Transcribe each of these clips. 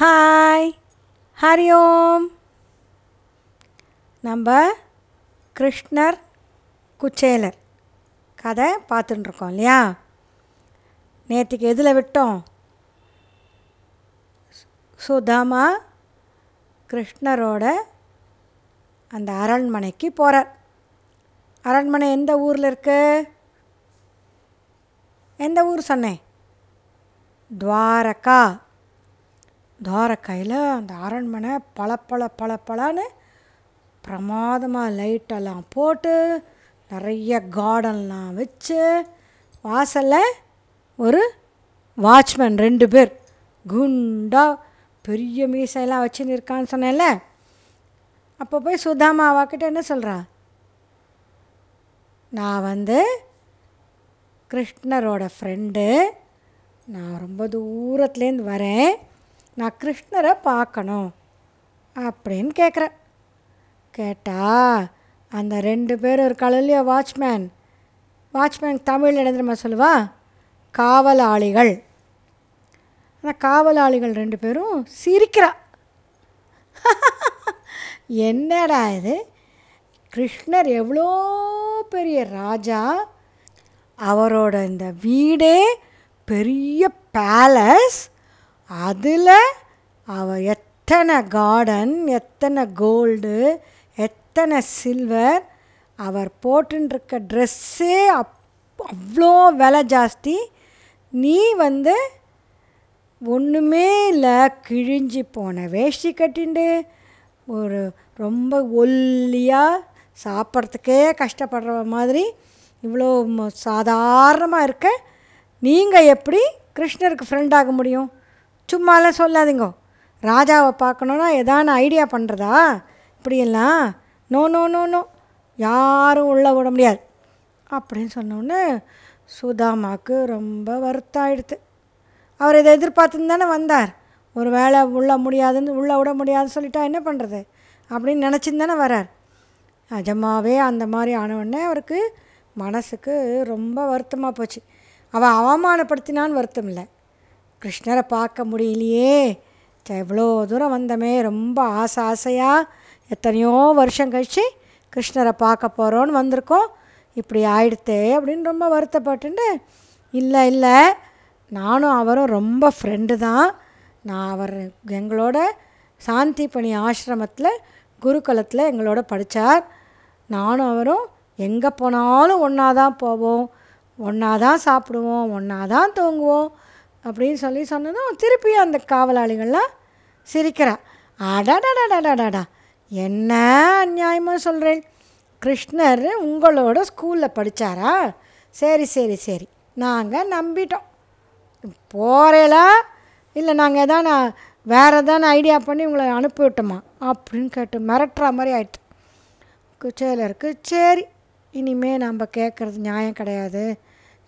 Hi Hari ஓம் நம்ம கிருஷ்ணர் குச்சேலர் கதை பார்த்துட்டுருக்கோம் இல்லையா? நேற்றுக்கு எதில் விட்டோம்? சுதாமா கிருஷ்ணரோட அந்த அரண்மனைக்கு போகிறார் அரண்மனை எந்த ஊரில் இருக்கு? எந்த ஊர் சொன்னேன்? துவாரகா. துவாரகையில் அந்த அரண்மனை பல பல பல பலன்னு பிரமாதமாக லைட்டெல்லாம் போட்டு நிறைய கார்டன்லாம் வச்சு வாசலில் ஒரு வாட்ச்மேன் ரெண்டு பேர். குண்டா பெரிய மீசையெல்லாம் வச்சுன்னு இருக்கான்னு சொன்னேன்ல. அப்போ போய் சுதாமா அவாக்கிட்ட என்ன சொல்கிறா நான் வந்து கிருஷ்ணரோட ஃப்ரெண்டு நான் ரொம்ப தூரத்துலேருந்து வரேன். நான் கிருஷ்ணரை பார்க்கணும் அப்படின்னு கேட்குறேன் கேட்டா அந்த ரெண்டு பேரும் இருக்காள் இல்லையா வாட்ச்மேன்? வாட்ச்மேன் தமிழ் என்ன சொல்லுவா? காவலாளிகள். அந்த காவலாளிகள் ரெண்டு பேரும் சிரிக்கிறா. என்னடா இது? கிருஷ்ணர் எவ்வளோ பெரிய ராஜா. அவரோட இந்த வீடே பெரிய பேலஸ் அதில் அவர் எத்தனை கார்டன் எத்தனை கோல்டு எத்தனை சில்வர் அவர் போட்டுருக்க ட்ரெஸ்ஸே அப் அவ்வளோ விலை ஜாஸ்தி. நீ வந்து ஒன்றுமே இல்லை கிழிஞ்சி போன வேஷ்டி கட்டிண்டு ஒரு ரொம்ப ஒல்லியாக சாப்பிட்றதுக்கே கஷ்டப்படுற மாதிரி இவ்வளோ சாதாரணமாக இருக்க நீங்கள் எப்படி கிருஷ்ணருக்கு ஃப்ரெண்ட் ஆக முடியும்? சும்மாலாம் சொல்லாதீங்கோ. ராஜாவை பார்க்கணுன்னா எதான ஐடியா பண்ணுறதா இப்படியெல்லாம். நோ நோ நோ நோ யாரும் உள்ளே விட முடியாது. அப்படின்னு சொன்னோடனே சுதாமாவுக்கு ரொம்ப வருத்தாயிடுது அவர் இதை எதிர்பார்த்துன்னு தானே வந்தார். ஒரு வேலை உள்ள முடியாதுன்னு உள்ளே விட முடியாதுன்னு சொல்லிட்டா என்ன பண்ணுறது அப்படின்னு நினச்சின்னு தானே வரார். நிஜமாவே அந்த மாதிரி ஆனவுடனே அவருக்கு மனசுக்கு ரொம்ப வருத்தமாக போச்சு. அவள் அவமானப்படுத்தினான்னு வருத்தம் இல்லை. கிருஷ்ணரை பார்க்க முடியலையே. எவ்வளோ தூரம் வந்தமே ரொம்ப ஆசை ஆசையாக எத்தனையோ வருஷம் கழித்து கிருஷ்ணரை பார்க்க போகிறோன்னு வந்திருக்கோம். இப்படி ஆயிடுத்தே அப்படின்னு ரொம்ப வருத்தப்பட்டுண்டு இல்லை இல்லை நானும் அவரும் ரொம்ப ஃப்ரெண்டு தான். நான் அவர் எங்களோட சாந்தி பணி ஆசிரமத்தில் குருகுலத்தில் எங்களோட படித்தார் நானும் அவரும் எங்கே போனாலும் ஒன்றா தான் போவோம். ஒன்றா தான் சாப்பிடுவோம். ஒன்றா தான் தூங்குவோம். அப்படின்னு சொல்லி சொன்னதும் திருப்பி அந்த காவலாளிகள்லாம் சிரிக்கிறா. அடடடடடடா என்ன அநியாயமாக சொல்கிறேன் கிருஷ்ணர் உங்களோட ஸ்கூலில் படித்தாரா சரி சரி சரி நாங்கள் நம்பிட்டோம். போகிறேலா இல்லை நாங்கள் எதான வேறு எதான ஐடியா பண்ணி உங்களை அனுப்பி விட்டோமா? அப்படின்னு கேட்டு மிரட்டுற மாதிரி ஆயிடுச்சு. குச்சேலருக்கு சரி இனிமேல் நம்ம கேட்குறது நியாயம் கிடையாது.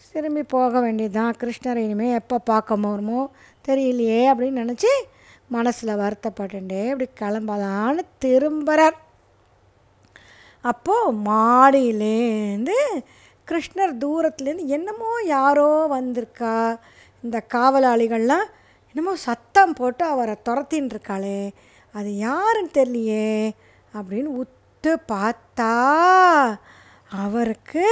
திரும்பி போக வேண்டியதுதான். கிருஷ்ணரை இனிமேல் எப்போ பார்க்க போகிறோமோ தெரியலையே அப்படின்னு நினச்சி மனசில் வருத்தப்பட்டுட்டே இப்படி கிளம்பலான்னு திரும்புகிறார் அப்போது மாடியிலேருந்து கிருஷ்ணர் தூரத்துலேருந்து என்னமோ யாரோ வந்திருக்கா. இந்த காவலாளிகள்லாம் என்னமோ சத்தம் போட்டு அவரை துரத்தின்னு இருக்காளே அது யாருன்னு தெரியலையே அப்படின்னு உத்து பார்த்தா அவருக்கு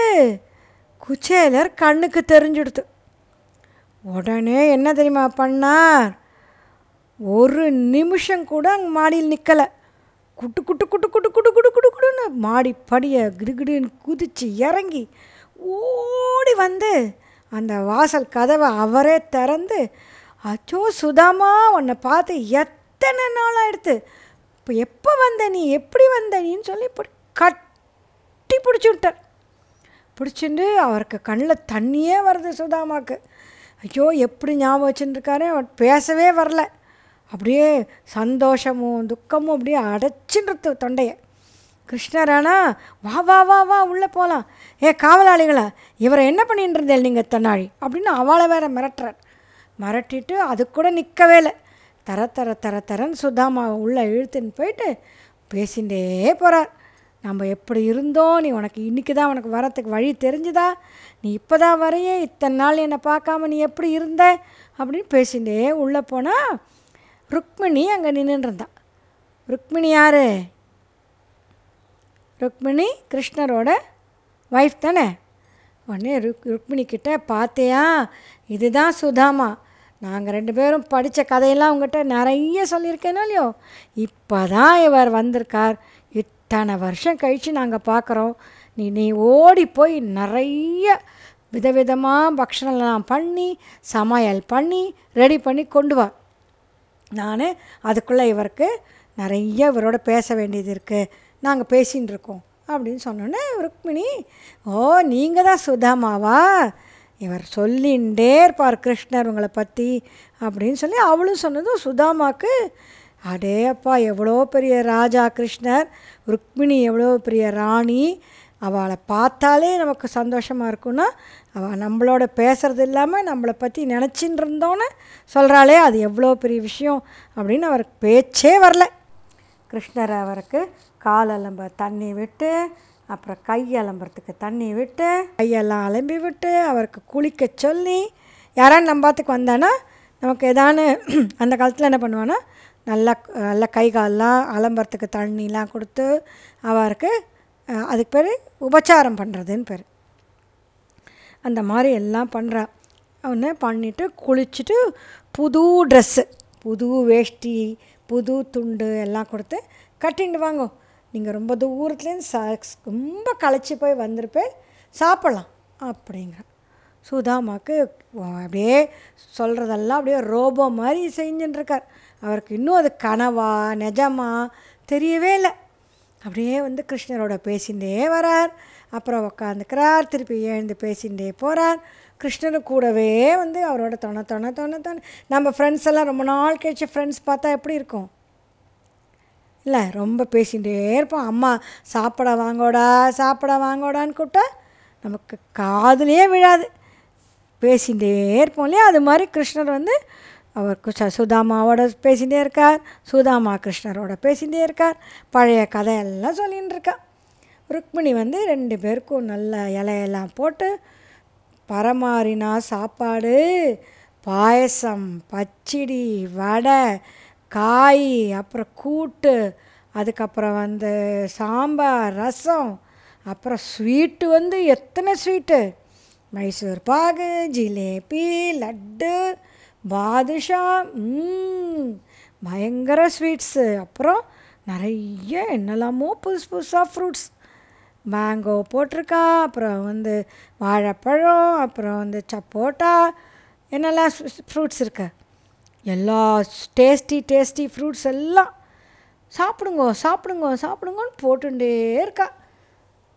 குச்சேலர் கண்ணுக்கு தெரிஞ்சிடுது உடனே என்ன தெரியுமா பண்ணார்? ஒரு நிமிஷம் கூட அங்கே மாடியில் நிற்கலை குட்டு குட்டு குட்டு குட்டு குட்டு குட்டு குட்டு குடுன்னு மாடி படியை கிடுகிடுன்னு குதித்து இறங்கி ஓடி வந்து அந்த வாசல் கதவை அவரே திறந்து அச்சோ சுதாமா உன்னை பார்த்து எத்தனை நாள் ஆயிடுத்து? இப்போ எப்போ வந்த நீ? எப்படி வந்த நீன்னு சொல்லி இப்படி கட்டி பிடிச்சி விட்டார். பிடிச்சிட்டு அவருக்கு கண்ணில் தண்ணியே வருது சுதாமாவுக்கு. ஐயோ எப்படி ஞாபகம் வச்சுட்டுருக்காரு அவர் பேசவே வரல. அப்படியே சந்தோஷமும் துக்கமும் அப்படியே அடைச்சின்றது தொண்டையை. கிருஷ்ணரானா வா வா வா வா உள்ளே போகலாம். ஏ காவலாளிகளா இவரை என்ன பண்ணிட்டு இருந்தேன் நீங்கள் தன்னாழி? அப்படின்னு அவளை வேற மிரட்டுறார். மிரட்டிட்டு அது கூட நிற்கவே இல்லை. தர தர தர தரன்னு சுதாமாவை உள்ளே இழுத்துன்னு போயிட்டு பேசிகிட்டே போகிறார். நம்ம எப்படி இருந்தோம்? நீ உனக்கு இன்றைக்கி தான் உனக்கு வரத்துக்கு வழி தெரிஞ்சுதா? நீ இப்போ தான் வரைய இத்தனை நாள் என்னை பார்க்காம நீ எப்படி இருந்த? அப்படின்னு பேசிகிட்டே உள்ளே போனால் ருக்மிணி அங்கே நின்றுருந்தான் ருக்மிணி யார்? ருக்மிணி கிருஷ்ணரோட ஒய்ஃப் தானே? உடனே ருக் ருக்மிணி கிட்டே பார்த்தியா இதுதான் சுதாமா. நாங்கள் ரெண்டு பேரும் படித்த கதையெல்லாம் உங்ககிட்ட நிறைய சொல்லியிருக்கேனோ இல்லையோ? இப்போ தான் இவர் வந்திருக்கார். இத்தனை வருஷம் கழித்து நாங்கள் பார்க்குறோம் நீ நீ ஓடி போய் நிறைய விதவிதமாக பக்ஷணம்லாம் பண்ணி சமையல் பண்ணி ரெடி பண்ணி கொண்டு வா. நான் அதுக்குள்ளே இவருக்கு நிறைய இவரோட பேச வேண்டியது இருக்குது நாங்கள் பேசின்னு இருக்கோம். அப்படின்னு சொன்னோன்னே ருக்மிணி ஓ நீங்கள் தான் சுதாமாவா? இவர் சொல்லிகிட்டே இருப்பார் கிருஷ்ணர் உங்களை பற்றி அப்படின்னு சொல்லி அவளும் சொன்னதும் சுதாமாவுக்கு அடே அப்பா எவ்வளோ பெரிய ராஜா கிருஷ்ணர் ருக்மிணி எவ்வளோ பெரிய ராணி அவளை பார்த்தாலே நமக்கு சந்தோஷமாக இருக்குன்னா அவள் நம்மளோட பேசுகிறது இல்லாமல் நம்மளை பற்றி நினச்சின்னு இருந்தோன்னு சொல்கிறாளே அது எவ்வளோ பெரிய விஷயம் அப்படின்னு அவருக்கு பேச்சே வரல. கிருஷ்ணர் அவருக்கு கால் அலம்ப தண்ணி விட்டு அப்புறம் கை அலம்புறதுக்கு தண்ணி விட்டு கையெல்லாம் அலம்பி விட்டு அவருக்கு குளிக்க சொல்லி யாரான்னு நம்பாத்துக்கு வந்தானா நமக்கு எதானு அந்த காலத்தில் என்ன பண்ணுவான்னா நல்லா நல்லா கை காலெலாம் அலம்பரத்துக்கு தண்ணிலாம் கொடுத்து அவருக்கு அதுக்கு பேர் உபச்சாரம் பண்ணுறதுன்னு பேர். அந்த மாதிரி எல்லாம் பண்ணுறா அவனை பண்ணிவிட்டு குளிச்சுட்டு புது ட்ரெஸ்ஸு புது வேஷ்டி புது துண்டு எல்லாம் கொடுத்து கட்டிட்டு வாங்கோ. நீங்கள் ரொம்ப தூரத்துலேருந்து ச ரொம்ப களைச்சி போய் வந்திருப்பேன் சாப்பிட்லாம் அப்படிங்கிற. சுதாமாவுக்கு அப்படியே சொல்கிறதெல்லாம் அப்படியே ரோபோ மாதிரி செஞ்சுட்டுருக்கார் இருக்கார். அவருக்கு இன்னும் அது கனவா நிஜமா தெரியவே இல்லை. அப்படியே வந்து கிருஷ்ணரோட பேசிகிட்டே வரார். அப்புறம் உக்காந்துக்கிறார் திருப்பி எழுந்து பேசிகிட்டே போகிறார் கிருஷ்ணரு கூடவே வந்து அவரோட தொண தொண தொண தொண. நம்ம ஃப்ரெண்ட்ஸ் எல்லாம் ரொம்ப நாள் கழிச்சு ஃப்ரெண்ட்ஸ் பார்த்தா எப்படி இருக்கும்? இல்லை ரொம்ப பேசிகிட்டே இருப்போம். அம்மா சாப்பிட வாங்கோடா சாப்பிட வாங்கோடான்னு கூப்பிட்டா நமக்கு காதுலேயே விழாது. பேசிகிட்டே இருப்போம் இல்லையா? அது மாதிரி கிருஷ்ணர் வந்து அவர் கு- சுதாமாவோட பேசிகிட்டே இருக்கார் சுதாமா கிருஷ்ணரோட பேசிகிட்டே இருக்கார் பழைய கதையெல்லாம் சொல்லின்னு இருக்கா ருக்மிணி வந்து ரெண்டு பேருக்கும் நல்ல இலையெல்லாம் போட்டு பரமாறினா சாப்பாடு பாயசம் பச்சடி வடை காய் அப்புறம் கூட்டு அதுக்கப்புறம் வந்து சாம்பார் ரசம் அப்புறம் ஸ்வீட்டு வந்து எத்தனை ஸ்வீட்டு? மைசூர் பாகு ஜிலேபி லட்டு பாதுஷா ம், பயங்கர ஸ்வீட்ஸு அப்புறம் நிறைய என்னெல்லாமோ புதுசு புதுசாக ஃப்ரூட்ஸ் மேங்கோ போட்டிருக்கா அப்புறம் வந்து வாழைப்பழம் அப்புறம் வந்து சப்போட்டா என்னெல்லாம் ஃப்ரூட்ஸ் இருக்கு. எல்லா டேஸ்டி டேஸ்டி ஃப்ரூட்ஸ் எல்லாம் சாப்பிடுங்கோ சாப்பிடுங்கோ சாப்பிடுங்கோன்னு போட்டுட்டே இருக்கா.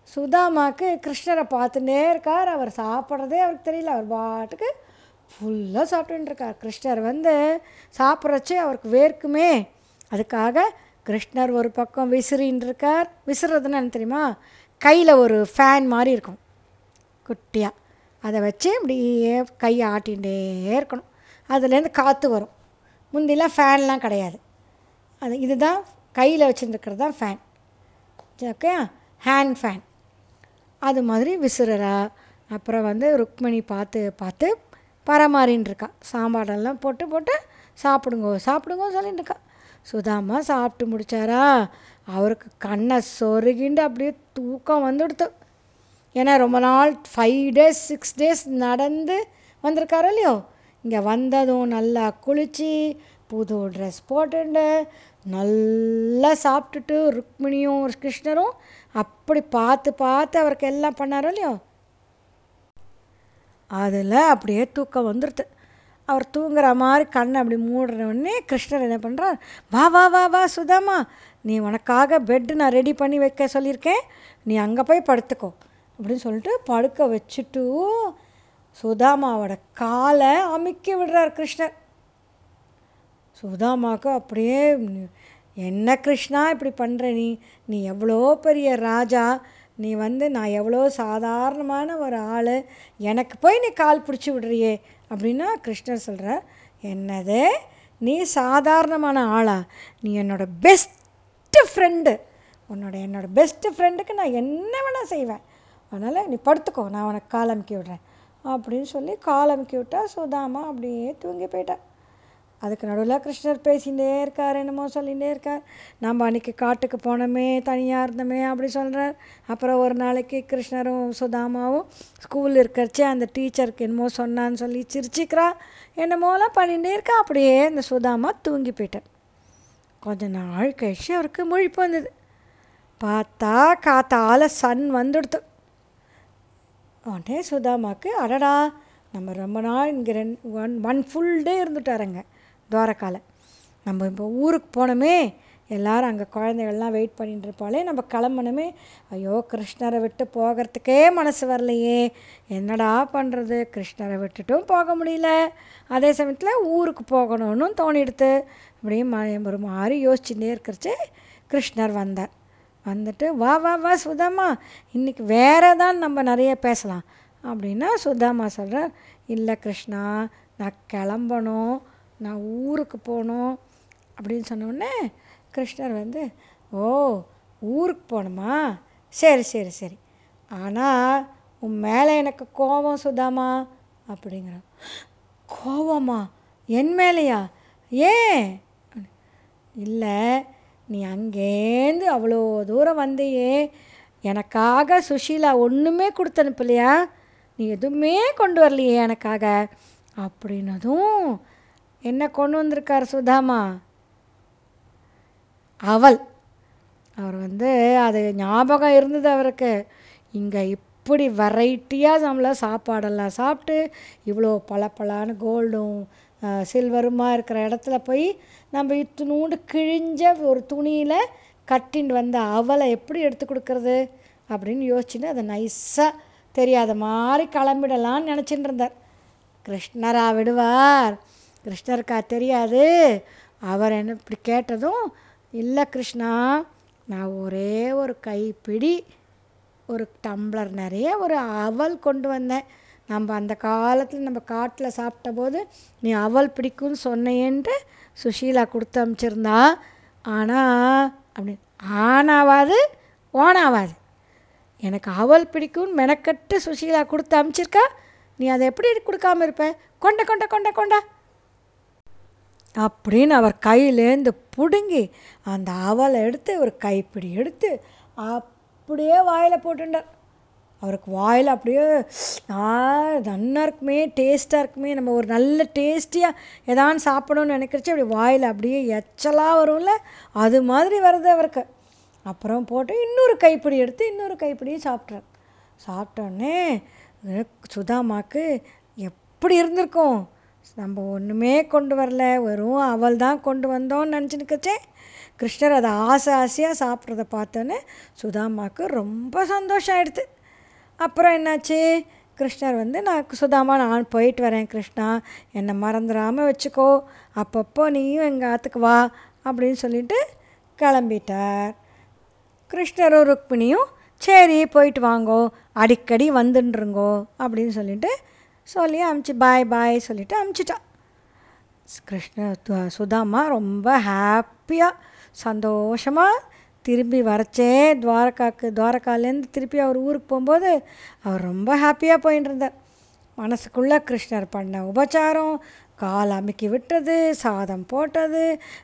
சுதாமாக்கு கிருஷ்ணரை பார்த்துட்டே இருக்கார். அவர் சாப்பிட்றதே அவருக்கு தெரியல. அவர் பாட்டுக்கு ஃபுல்லாக சாப்பிட்டுருக்கார் இருக்கார் கிருஷ்ணர் வந்து சாப்பிட்றச்சே அவருக்கு வேர்க்குமே. அதுக்காக கிருஷ்ணர் ஒரு பக்கம் விசிறின்னு இருக்கார் விசிறதுன்னு என்ன தெரியுமா? கையில் ஒரு ஃபேன் மாதிரி இருக்கும். குட்டியாக அதை வச்சு இப்படியே கையை ஆட்டிகிட்டே இருக்கணும். அதுலேருந்து காற்று வரும். முந்திலாம் ஃபேன்லாம் கிடையாது. அது இதுதான் கையில் வச்சுருக்கிறது தான் ஃபேன் ஓகே ஹேண்ட் ஃபேன் அது மாதிரி விசிறரா அப்புறம் வந்து ருக்மணி பார்த்து பார்த்து பரமாறின்னு இருக்கா சாம்பாடெல்லாம் போட்டு போட்டு சாப்பிடுங்க சாப்பிடுங்கன்னு சொல்லிட்டு இருக்கா சுதாமா சாப்பிட்டு முடிச்சாரா? அவருக்கு கண்ணை சொருகிண்டு அப்படியே தூக்கம் வந்துடுத்து. ஏன்னா ரொம்ப நாள் ஃபைவ் டேஸ் சிக்ஸ் டேஸ் நடந்து வந்திருக்காரோ இல்லையோ? இங்கே வந்ததும் நல்லா குளித்து புது ட்ரெஸ் போட்டுண்டு நல்லா சாப்பிட்டுட்டு ருக்மிணியும் கிருஷ்ணரும் அப்படி பார்த்து பார்த்து அவருக்கு எல்லாம் பண்ணாரோ இல்லையோ? அதில் அப்படியே தூக்கம் வந்துடுது அவர் தூங்குற மாதிரி கண்ணை அப்படி மூடுற உடனே கிருஷ்ணர் என்ன பண்ணுறார் வா வா வா வா சுதாமா நீ உனக்காக பெட்டு நான் ரெடி பண்ணி வைக்க சொல்லியிருக்கேன். நீ அங்கே போய் படுத்துக்கோ. அப்படின்னு சொல்லிட்டு படுக்க வச்சுட்டு சுதாமாவோட காலை அமுக்கி விடுறார் கிருஷ்ணர். சுதாமாவுக்கு அப்படியே என்ன கிருஷ்ணா இப்படி பண்ணுற நீ? நீ எவ்வளோ பெரிய ராஜா. நீ வந்து நான் எவ்வளோ சாதாரணமான ஒரு ஆள் எனக்கு போய் நீ கால் பிடிச்சி விடுறியே அப்படின்னா கிருஷ்ணர் சொல்கிறார் என்னது? நீ சாதாரணமான ஆளா? நீ என்னோட பெஸ்ட்டு ஃப்ரெண்டு உன்னோட என்னோடய பெஸ்ட்டு ஃப்ரெண்டுக்கு நான் என்ன வேணால் செய்வேன். அதனால் நீ படுத்துக்கோ நான் உனக்கு கால் அமுக்கி விடுறேன் அப்படின்னு சொல்லி கால் அமுக்கி விட்டா சுதாமா அப்படியே தூங்கி போயிட்டா. அதுக்கு நடுவில் கிருஷ்ணர் பேசிகிட்டே இருக்கார் என்னமோ சொல்லிகிட்டே இருக்கார். நம்ம அன்றைக்கி காட்டுக்கு போனோமே தனியாக இருந்தோமே அப்படி சொல்கிறார் அப்புறம் ஒரு நாளைக்கு கிருஷ்ணரும் சுதாமாவும் ஸ்கூல் இருக்கிறச்சே அந்த டீச்சருக்கு என்னமோ சொன்னான்னு சொல்லி சிரிச்சிக்கிறா. என்னமோலாம் பண்ணிகிட்டே இருக்கா அப்படியே இந்த சுதாமா தூங்கி போயிட்டார். கொஞ்ச நாள் கழிச்சு அவருக்கு முழிப்பு வந்தது. பார்த்தா காத்தால சன் வந்துடுத்து. உடனே சுதாமாவுக்கு அடடா நம்ம ரொம்ப நாள் இங்கே ரெண்டு ஒன் ஒன் ஃபுல் டே இருந்துட்டாருங்க. துவாரக்கால நம்ம இப்போ ஊருக்கு போனோமே எல்லாரும் அங்கே குழந்தைகள்லாம் வெயிட் பண்ணிட்டு இருப்பாளே நம்ம கிளம்பணுமே ஐயோ கிருஷ்ணரை விட்டு போகிறதுக்கே மனசு வரலையே என்னடா பண்ணுறது கிருஷ்ணரை விட்டுட்டும் போக முடியல. அதே சமயத்தில் ஊருக்கு போகணும்னு தோணிடுத்து அப்படியே ம ஒரு மாதிரி யோசிச்சுட்டே இருக்கிறச்சே கிருஷ்ணர் வந்தார். வந்துட்டு வா வா வா சுதாமா இன்றைக்கி வேறு தான் நம்ம நிறைய பேசலாம். அப்படின்னா சுதாமா சொல்கிறார் இல்லை கிருஷ்ணா நான் கிளம்பணும் நான் ஊருக்கு போகணும் அப்படின்னு சொன்னோடனே கிருஷ்ணர் வந்து ஓ ஊருக்கு போகணுமா? சரி சரி சரி. ஆனால் உன் மேலே எனக்கு கோபம் சுதாமா? அப்படிங்கிறான். கோபமா? என் மேலேயா? ஏன்? இல்லை நீ அங்கேருந்து அவ்வளோ தூரம் வந்தியே எனக்காக சுஷீலா ஒன்றுமே கொடுத்து அனுப்பலையா நீ எதுவுமே கொண்டு வரலையே எனக்காக. அப்படின்னதும் என்ன கொண்டு வந்திருக்கார் சுதாமா? அவள். அவர் வந்து அது ஞாபகம் இருந்தது அவருக்கு. இங்கே இப்படி வெரைட்டியாக நம்மள சாப்பாடெல்லாம் சாப்பிட்டு இவ்வளோ பளபளன்னு கோல்டும் சில்வருமாக இருக்கிற இடத்துல போய் நம்ம இத்தினூண்டு கிழிஞ்ச ஒரு துணியில் கட்டின்னு வந்த அவளை எப்படி எடுத்து கொடுக்கறது அப்படின்னு யோசிச்சுட்டு அதை நைஸாக தெரியாத மாதிரி கிளம்பிடலான்னு நினச்சிட்டு இருந்தார். கிருஷ்ணரா விடுவார். கிருஷ்ணருக்கா தெரியாது. அவர் என்ன இப்படி கேட்டதும் இல்லை கிருஷ்ணா நான் ஒரே ஒரு கைப்பிடி ஒரு டம்ளர் நிறைய ஒரு அவல் கொண்டு வந்தேன். நம்ம அந்த காலத்தில் நம்ம காட்டில் சாப்பிட்ட போது நீ அவல் பிடிக்கும்னு சொன்னேன்ட்டு சுஷீலா கொடுத்து அனுப்பிச்சிருந்தா ஆனால் அப்படி ஆனாவாது ஓனாவாது. எனக்கு அவல் பிடிக்கும்னு மெனக்கட்டு சுஷீலா கொடுத்து அனுப்பிச்சிருக்கா நீ அதை எப்படி கொடுக்காம இருப்ப? கொண்ட கொண்ட கொண்ட கொண்டா. அப்படின்னு அவர் கையிலேருந்து பிடுங்கி அந்த அவலை எடுத்து ஒரு கைப்பிடி எடுத்து அப்படியே வாயில் போட்டுண்டார். அவருக்கு வாயில் அப்படியே ஆ இருக்குமே டேஸ்ட்டாக இருக்குமே நம்ம ஒரு நல்ல டேஸ்டியாக எதான்னு சாப்பிடணும்னு நினைக்கிறச்சு அப்படி வாயில் அப்படியே எச்சலாக வரும்ல அது மாதிரி வருது அவருக்கு. அப்புறம் போட்டு இன்னொரு கைப்பிடி எடுத்து இன்னொரு கைப்பிடியும் சாப்பிட்றார் சாப்பிட்டோன்னே சுதாமாக்கு எப்படி இருந்திருக்கும்? நம்ம ஒன்றுமே கொண்டு வரல வெறும் அவள் தான் கொண்டு வந்தோன்னு நினச்சினுக்கச்சே கிருஷ்ணர் அதை ஆசை ஆசையாக சாப்பிட்றத பார்த்தோன்னே சுதாமாவுக்கு ரொம்ப சந்தோஷம் ஆயிடுது. அப்புறம் என்னாச்சு? கிருஷ்ணர் வந்து நான் சுதாமா நான் போயிட்டு வரேன் கிருஷ்ணா என்னை மறந்துடாமல் வச்சுக்கோ. அப்பப்போ நீயும் எங்கள் ஆற்றுக்கு வா அப்படின்னு சொல்லிட்டு கிளம்பிட்டார். கிருஷ்ணரும் ருக்மிணியும் சரி போயிட்டு வாங்கோ அடிக்கடி வந்துன்றுங்கோ அப்படின்னு சொல்லிட்டு சொல்லி அமுச்சு பாய் பாய் சொல்லிவிட்டு அமுச்சிட்டா. கிருஷ்ண சுதாமா ரொம்ப ஹாப்பியாக சந்தோஷமாக திரும்பி வரச்சே. துவாரகாக்கு துவாரகாலேருந்து திருப்பி அவர் ஊருக்கு போகும்போது அவர் ரொம்ப ஹாப்பியாக போயின்னு இருந்தார் மனசுக்குள்ளே கிருஷ்ணர் பண்ண உபச்சாரம் கால் அமுக்கி விட்டது சாதம் போட்டது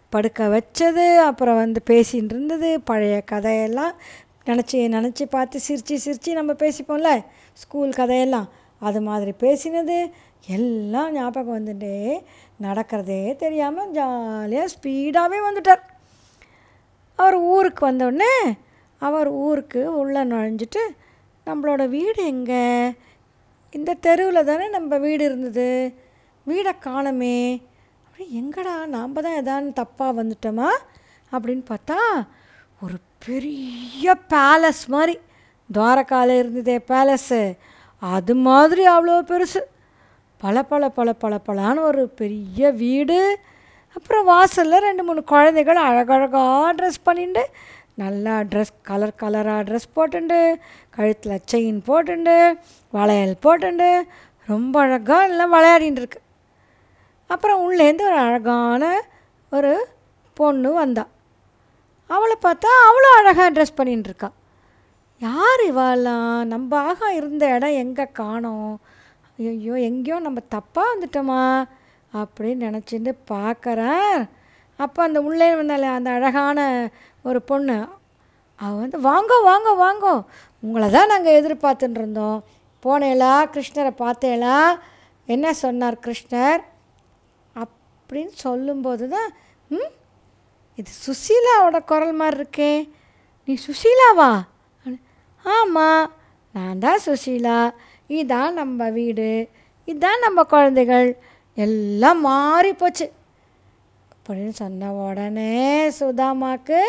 படுக்க வச்சது அப்புறம் வந்து பேசின்னு இருந்தது பழைய கதையெல்லாம் நினச்சி நினச்சி பார்த்து சிரித்து சிரித்து நம்ம பேசிப்போம்ல ஸ்கூல் கதையெல்லாம். அது மாதிரி பேசினது எல்லாம் ஞாபகம் வந்துட்டே நடக்கிறதே தெரியாமல் ஜாலியாக ஸ்பீடாகவே வந்துட்டார். அவர் ஊருக்கு வந்தோடனே அவர் ஊருக்கு உள்ளே நுழைஞ்சிட்டு நம்மளோட வீடு எங்கே? இந்த தெருவில் தானே நம்ம வீடு இருந்தது? வீடை காணமே. அப்படி எங்கடா நாம் தான் எதான்னு தப்பாக வந்துட்டோமா? அப்படின்னு பார்த்தா ஒரு பெரிய பேலஸ் மாதிரி துவாரகால இருந்ததே பேலஸ்ஸு அது மாதிரி அவ்வளோ பெருசு. பல பல பல பல பலான்னு ஒரு பெரிய வீடு. அப்புறம் வாசலில் ரெண்டு மூணு குழந்தைகள் அழகழகாக ட்ரெஸ் பண்ணிட்டு நல்லா ட்ரெஸ் கலர் கலராக ட்ரெஸ் போட்டுண்டு கழுத்தில் செயின் போட்டுண்டு வளையல் போட்டுண்டு ரொம்ப அழகாக எல்லாம் விளையாடின்னு இருக்கு. அப்புறம் உள்ளேருந்து ஒரு அழகான ஒரு பொண்ணு வந்தா. அவளை பார்த்தா அவ்வளோ அழகாக ட்ரெஸ் பண்ணின்னு யார் இவாலாம் நம்ம ஆக இருந்த இடம் எங்கே காணோம்? ஐயோ எங்கேயோ நம்ம தப்பாக வந்துட்டோமா? அப்படின்னு நினச்சிட்டு பார்க்குறேன். அப்போ அந்த உள்ளே வந்தால அந்த அழகான ஒரு பொண்ணு அவள் வந்து வாங்கோ வாங்கோ வாங்கோ உங்களை தான் நாங்கள் எதிர்பார்த்துட்டு இருந்தோம். போனேலா கிருஷ்ணரை பார்த்தேலா என்ன சொன்னார் கிருஷ்ணர்? அப்படின்னு சொல்லும்போது தான் ம் இது சுசீலாவோட குரல் மாதிரி இருக்கே. நீ சுசீலாவா? ஆமாம் நான் தான் சுசீலா இதான் நம்ம வீடு. இதான் நம்ம குழந்தைகள். எல்லாம் மாறி போச்சு அப்படின்னு சொன்ன உடனே சுதாமாக்கு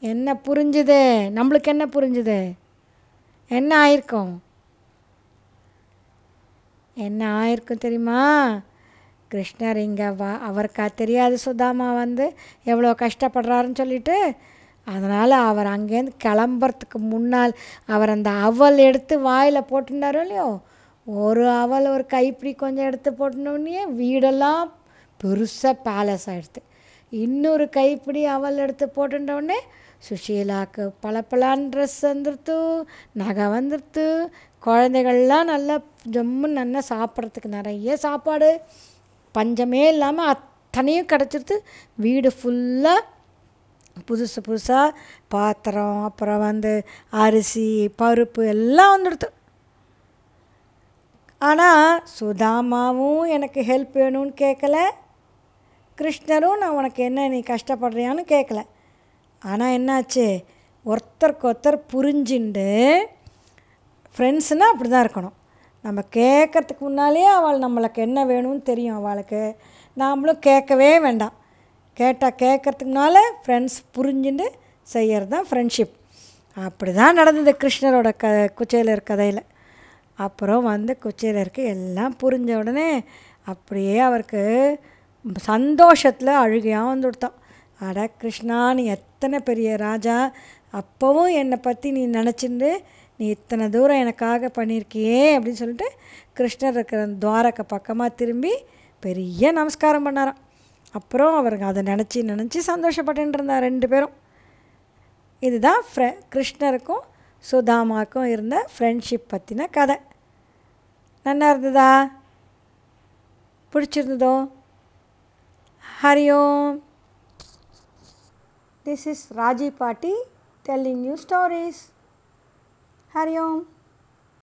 என்ன புரிஞ்சுது? நம்மளுக்கு என்ன புரிஞ்சுது? என்ன ஆயிருக்கும்? என்ன ஆயிருக்கும் தெரியுமா? கிருஷ்ணர் இங்கே வா அவருக்கா தெரியாது சுதாமா வந்து எவ்வளோ கஷ்டப்படுறாருன்னு சொல்லிட்டு அதனால் அவர் அங்கேருந்து கிளம்புறதுக்கு முன்னால் அவர் அந்த அவல் எடுத்து வாயில் போட்டுட்டாரோ இல்லையோ? ஒரு அவல் ஒரு கைப்பிடி கொஞ்சம் எடுத்து போட்டுனோடனே வீடெல்லாம் பெருசாக பேலஸ் ஆகிடுது இன்னொரு கைப்பிடி அவல் எடுத்து போட்டுட்டோடனே சுஷீலாவுக்கு பளபளான் ட்ரெஸ் வந்துடுத்து நகை வந்துடுத்து குழந்தைகள்லாம் நல்லா ஜம்முன்னு நல்லா சாப்பிட்றதுக்கு நிறைய சாப்பாடு. பஞ்சமே இல்லாமல் அத்தனையும் கிடச்சிருது வீடு ஃபுல்லாக புதுசு புதுசாக பாத்திரம் அப்புறம் வந்து அரிசி பருப்பு எல்லாம் வந்துடுது ஆனால் சுதாமாவும் எனக்கு ஹெல்ப் வேணும்னு கேட்கல கிருஷ்ணரும் நான் உனக்கு என்ன நீ கஷ்டப்படுறியான்னு கேட்கல ஆனால் என்னாச்சு? ஒருத்தருக்கு ஒருத்தர் புரிஞ்சுண்டு ஃப்ரெண்ட்ஸுனால் அப்படி தான் இருக்கணும். நம்ம கேட்கறதுக்கு முன்னாலேயே அவள் நம்மளுக்கு என்ன வேணும்னு தெரியும் அவளுக்கு. நாமளும் கேட்கவே வேண்டாம். கேட்டால் கேட்குறதுக்குனால ஃப்ரெண்ட்ஸ் புரிஞ்சுட்டு செய்கிறது தான் ஃப்ரெண்ட்ஷிப் அப்படி தான் நடந்தது கிருஷ்ணரோட க குச்சேலர் கதையில். அப்புறம் வந்து குச்சேலருக்கு எல்லாம் புரிஞ்ச உடனே அப்படியே அவருக்கு சந்தோஷத்தில் அழுகையாக வந்து கொடுத்தான். அட கிருஷ்ணா நீ எத்தனை பெரிய ராஜா. அப்போவும் என்னை பற்றி நீ நினச்சிண்டு நீ இத்தனை தூரம் எனக்காக பண்ணியிருக்கியே அப்படின்னு சொல்லிட்டு கிருஷ்ணர் இருக்கிற துவாரக்க பக்கமாக திரும்பி பெரிய நமஸ்காரம் பண்ணாராம். அப்புறம் அவருக்கு அதை நினச்சி நினச்சி சந்தோஷப்பட்டு இருந்தார் ரெண்டு பேரும். இதுதான் ஃப்ரெ கிருஷ்ணருக்கும் சுதாமாவுக்கும் இருந்த ஃப்ரெண்ட்ஷிப் பற்றின கதை. நல்லா இருந்ததா? பிடிச்சிருந்ததோ? Hari Om this is Raji paati telling new stories Hari Om